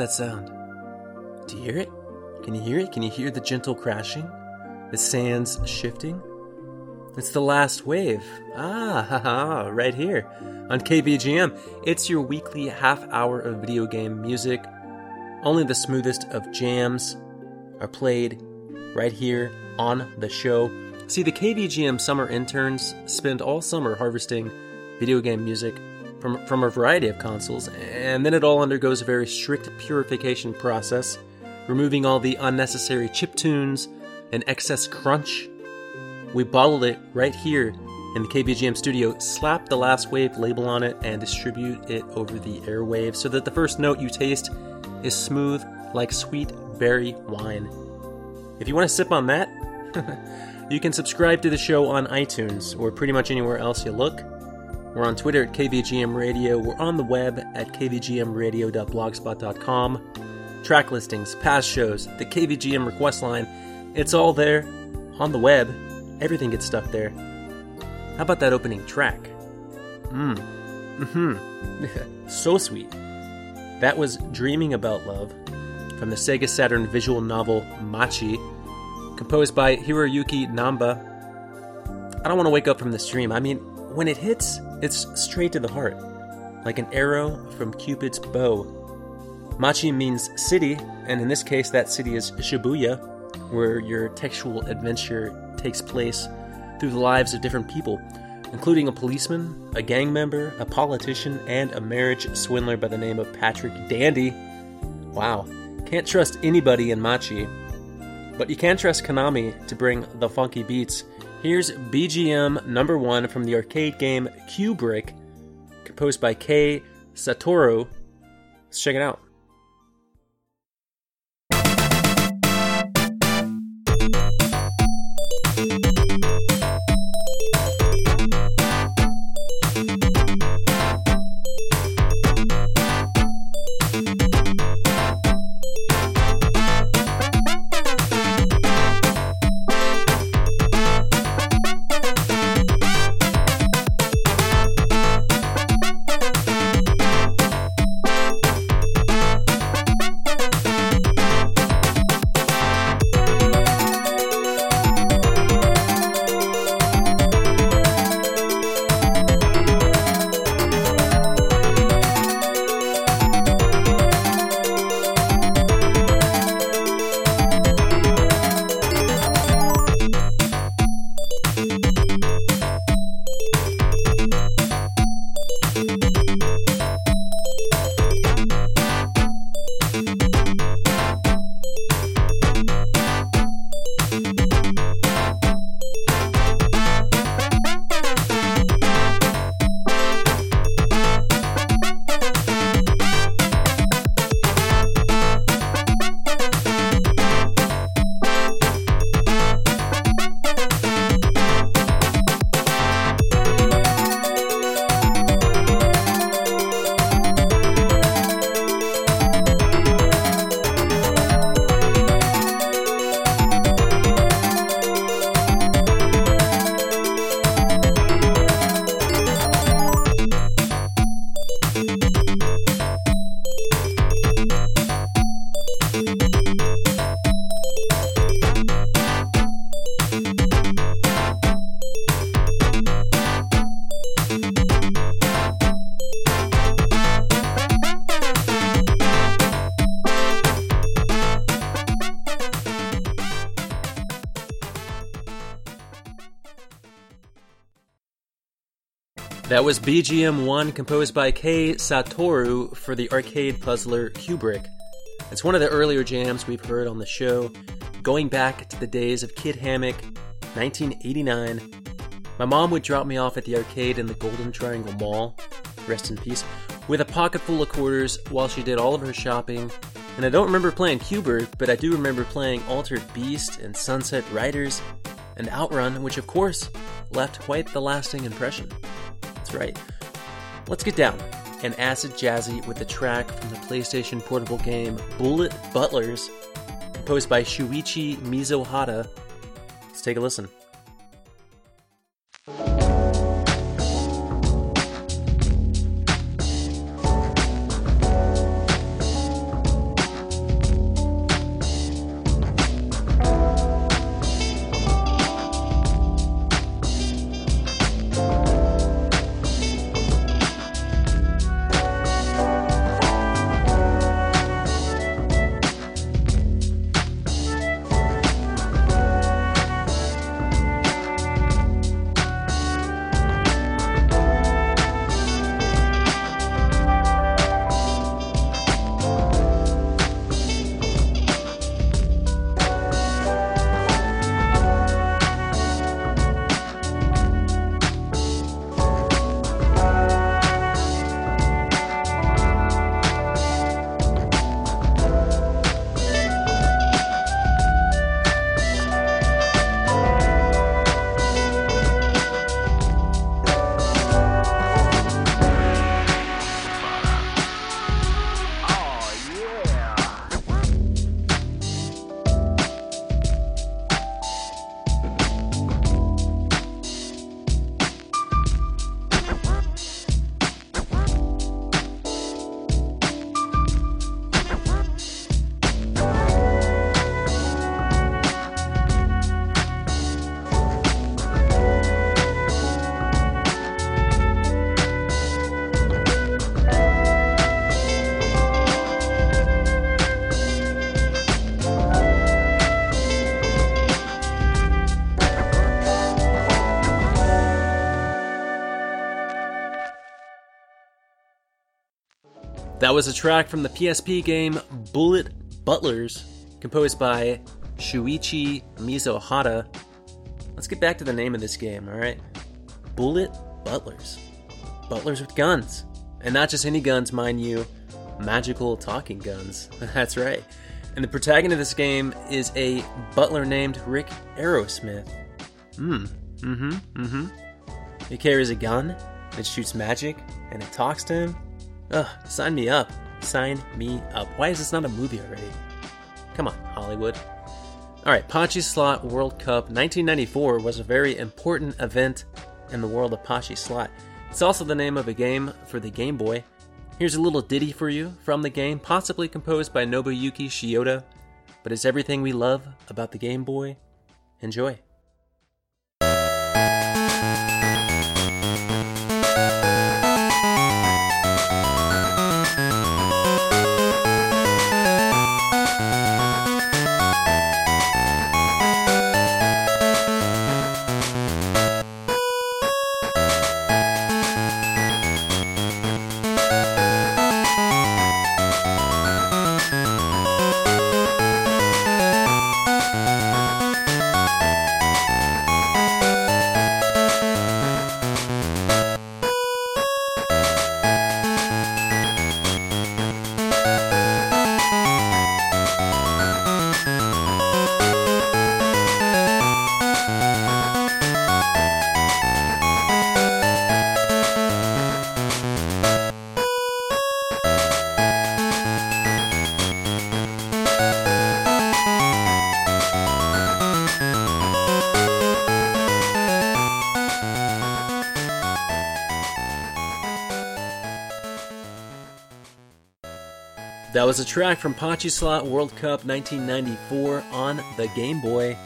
That sound? Do you hear it? Can you hear it? Can you hear the gentle crashing? The sands shifting? It's the last wave. Ah, haha, right here on KVGM. It's your weekly half hour of video game music. Only the smoothest of jams are played right here on the show. See, the KVGM summer interns spend all summer harvesting video game music from, from a variety of consoles, and then it all undergoes a very strict purification process, removing all the unnecessary chip tunes and excess crunch. We bottle it right here in the KVGM studio, slap the last wave label on it, and distribute it over the airwaves so that the first note you taste is smooth like sweet berry wine. If you want to sip on that, you can subscribe to the show on iTunes or pretty much anywhere else you look. We're on Twitter at KVGM Radio. We're on the web at kvgmradio.blogspot.com. Track listings, past shows, the KVGM request line. It's all there on the web. Everything gets stuck there. How about that opening track? Mmm. Mm-hmm. so sweet. That was Dreaming About Love from the Sega Saturn visual novel Machi, composed by Hiroyuki Namba. I don't want to wake up from the stream. I mean, when it hits, it's straight to the heart, like an arrow from Cupid's bow. Machi means city, and in this case, that city is Shibuya, where your textual adventure takes place through the lives of different people, including a policeman, a gang member, a politician, and a marriage swindler by the name of Patrick Dandy. Wow, can't trust anybody in Machi, but you can trust Konami to bring the funky beats Here's BGM number one from the arcade game Kubrick, composed by Kei Satoru. Let's check it out. That was BGM 1 composed by Kei Satoru for the arcade puzzler Kubrick. It's one of the earlier jams we've heard on the show, going back to the days of Kid Hammock, 1989. My mom would drop me off at the arcade in the Golden Triangle Mall, rest in peace, with a pocket full of quarters while she did all of her shopping. And I don't remember playing Kubrick, but I do remember playing Altered Beast and Sunset Riders and Outrun, which of course left quite the lasting impression right. Let's get down and acid jazzy with the track from the PlayStation portable game Bullet Butlers, composed by Shuichi Mizuhata. Let's take a listen. That was a track from the PSP game Bullet Butlers, composed by Shuichi Mizuhara. Let's get back to the name of this game, alright? Bullet Butlers. Butlers with guns. And not just any guns, mind you, magical talking guns. That's right. And the protagonist of this game is a butler named Rick Aerosmith. Hmm. Mm-hmm. Mm-hmm. He carries a gun, it shoots magic, and it talks to him. Ugh, sign me up. Sign me up. Why is this not a movie already? Come on, Hollywood. Alright, Pachi Slot World Cup 1994 was a very important event in the world of Pachi Slot. It's also the name of a game for the Game Boy. Here's a little ditty for you from the game, possibly composed by Nobuyuki Shiota, but it's everything we love about the Game Boy. Enjoy. That was a track from Pachislot World Cup 1994 on the Game Boy.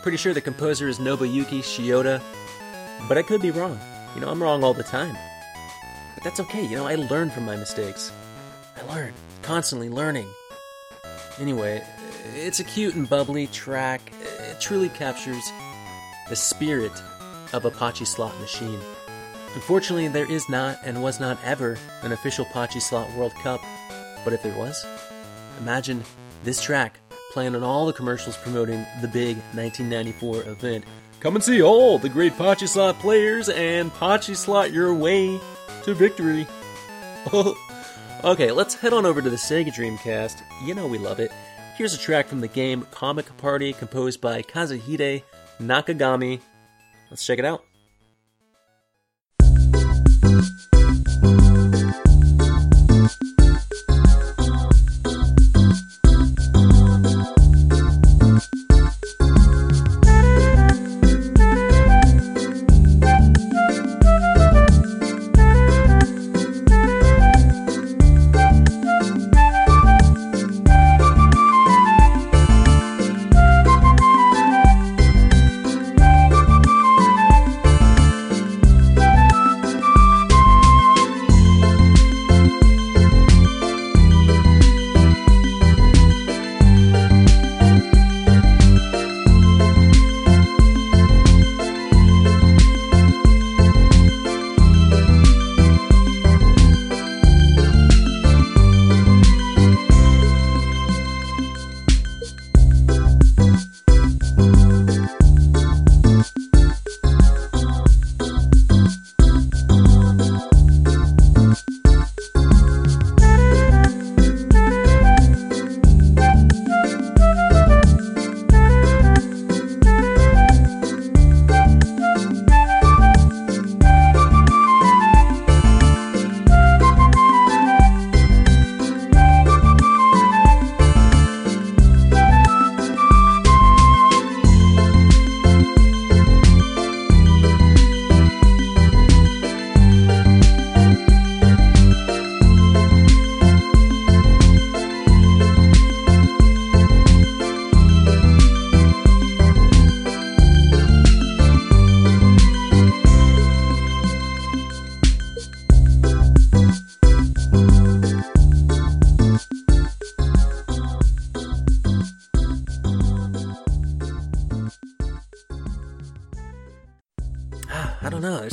Pretty sure the composer is Nobuyuki Shiota, but I could be wrong. You know, I'm wrong all the time. But that's okay, you know, I learn from my mistakes. I learn, constantly learning. Anyway, it's a cute and bubbly track. It truly captures the spirit of a Pachi slot machine. Unfortunately, there is not and was not ever an official Pachi slot World Cup but if there was, imagine this track playing on all the commercials promoting the big 1994 event. Come and see all the great Pachislot players and Pachislot your way to victory. okay, let's head on over to the Sega Dreamcast. You know we love it. Here's a track from the game Comic Party composed by Kazuhide Nakagami. Let's check it out.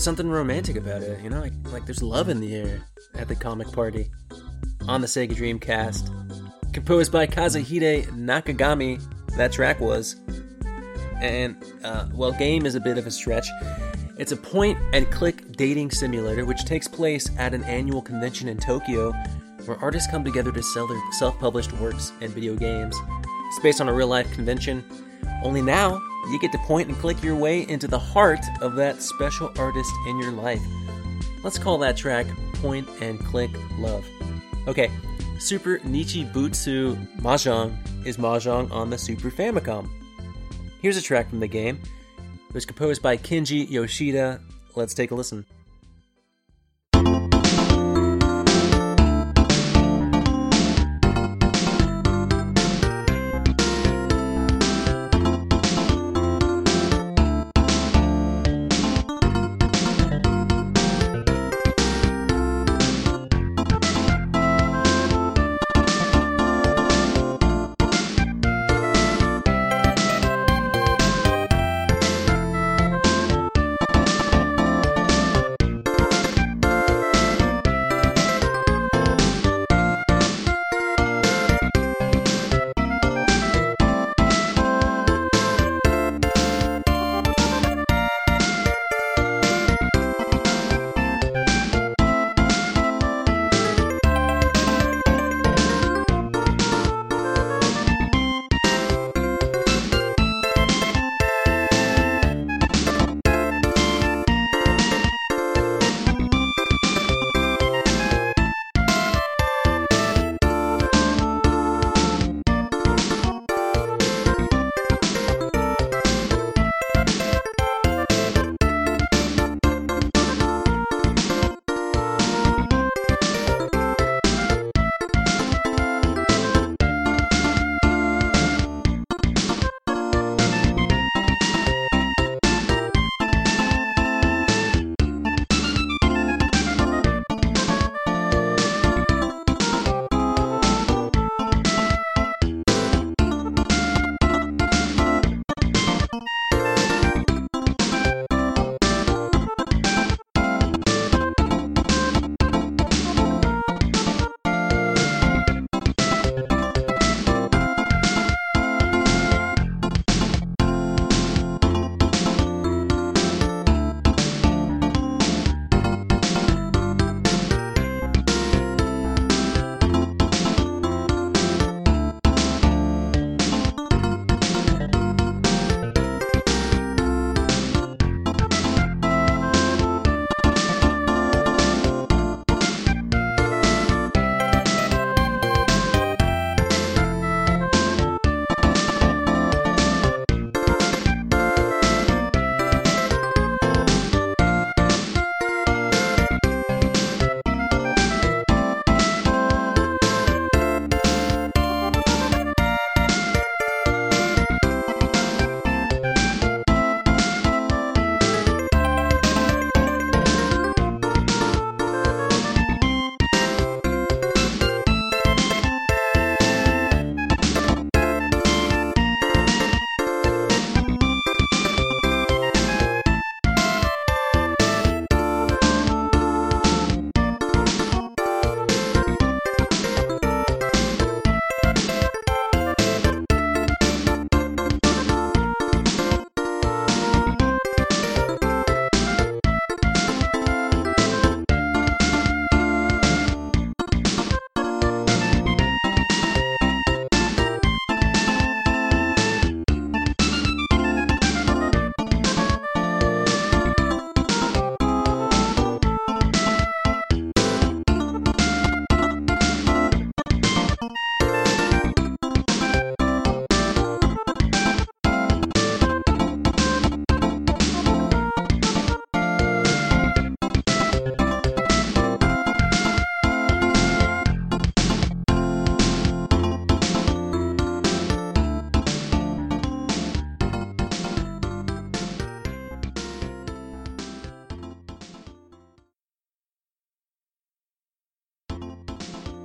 Something romantic about it, you know? Like, like there's love in the air at the comic party. on the Sega Dreamcast, composed by Kazuhide Nakagami. That track was. And, uh, well, game is a bit of a stretch. It's a point and click dating simulator which takes place at an annual convention in Tokyo where artists come together to sell their self published works and video games. It's based on a real life convention, only now you get to point and click your way into the heart of that special artist in your life. Let's call that track Point and Click Love. Okay, Super Nichibutsu Mahjong is Mahjong on the Super Famicom. Here's a track from the game. It was composed by Kenji Yoshida. Let's take a listen.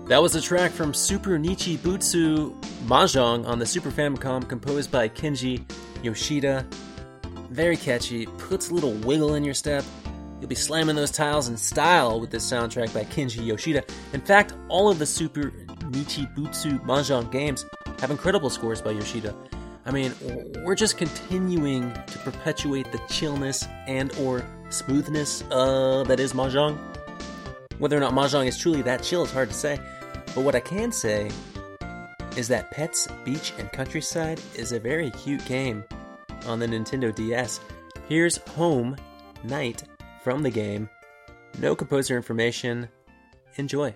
That was a track from Super Nichi Butsu Mahjong on the Super Famicom, composed by Kenji Yoshida. Very catchy, puts a little wiggle in your step. You'll be slamming those tiles in style with this soundtrack by Kenji Yoshida. In fact, all of the Super Nichi Butsu Mahjong games have incredible scores by Yoshida. I mean, we're just continuing to perpetuate the chillness and or smoothness uh, that is Mahjong. Whether or not Mahjong is truly that chill is hard to say, but what I can say is that Petz, Beach, and Countryside is a very cute game on the Nintendo DS. Here's Home Night from the game. No composer information. Enjoy.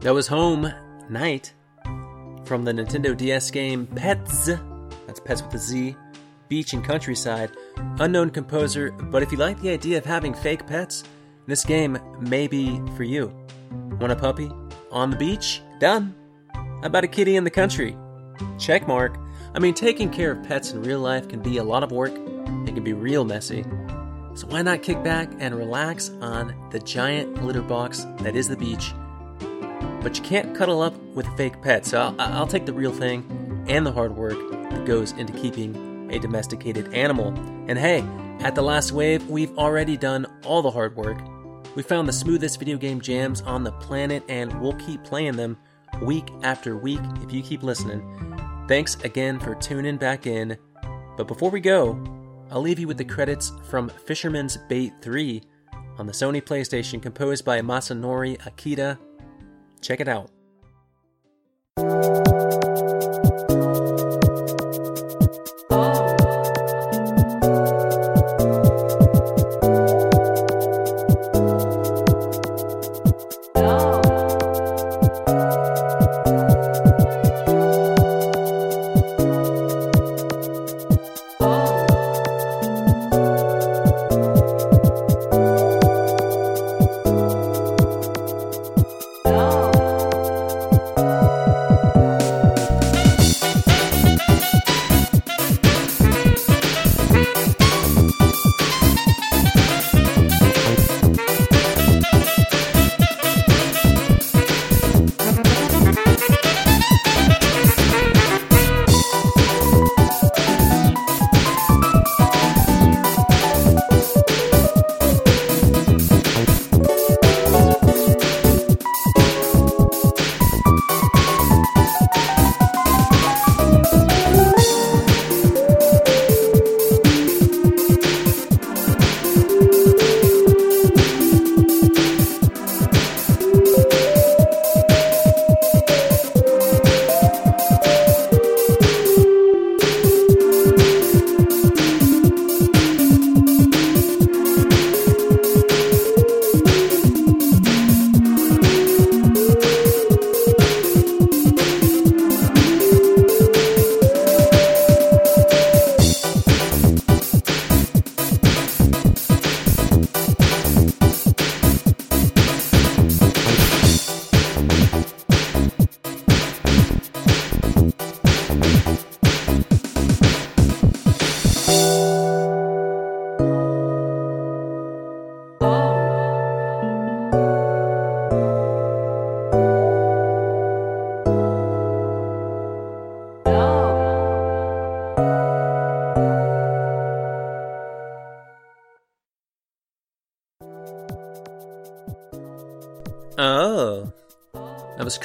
That was Home Night from the Nintendo DS game Petz. That's Petz with a Z. Beach and Countryside. Unknown composer, but if you like the idea of having fake pets, this game may be for you. Want a puppy? On the beach? Done. How about a kitty in the country? Check mark. I mean, taking care of pets in real life can be a lot of work. It can be real messy. So why not kick back and relax on the giant litter box that is the beach but you can't cuddle up with a fake pet, so I'll, I'll take the real thing and the hard work that goes into keeping a domesticated animal. And hey, at the last wave, we've already done all the hard work. We found the smoothest video game jams on the planet, and we'll keep playing them week after week if you keep listening. Thanks again for tuning back in. But before we go, I'll leave you with the credits from Fisherman's Bait 3 on the Sony PlayStation, composed by Masanori Akita Check it out.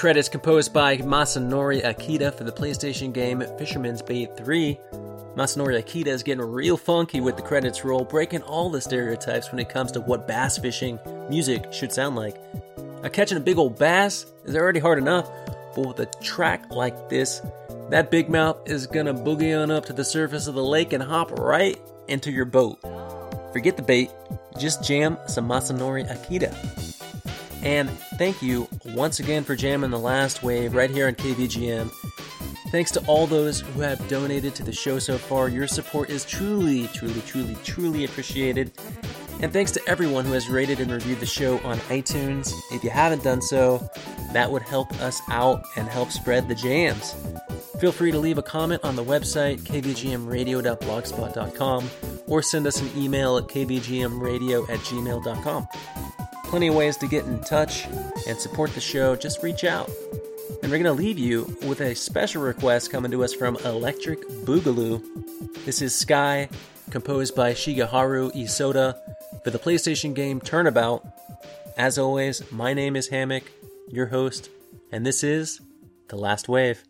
Credits composed by Masanori Akita for the PlayStation game Fisherman's Bait 3. Masanori Akita is getting real funky with the credits roll, breaking all the stereotypes when it comes to what bass fishing music should sound like. Now, catching a big old bass is already hard enough, but with a track like this, that big mouth is gonna boogie on up to the surface of the lake and hop right into your boat. Forget the bait, just jam some Masanori Akita. And thank you once again for jamming the last wave right here on KVGM. Thanks to all those who have donated to the show so far. Your support is truly, truly, truly, truly appreciated. And thanks to everyone who has rated and reviewed the show on iTunes. If you haven't done so, that would help us out and help spread the jams. Feel free to leave a comment on the website, kvgmradio.blogspot.com, or send us an email at kvgmradio at gmail.com. Plenty of ways to get in touch and support the show. Just reach out. And we're going to leave you with a special request coming to us from Electric Boogaloo. This is Sky, composed by Shigeharu Isoda for the PlayStation game Turnabout. As always, my name is Hammock, your host, and this is The Last Wave.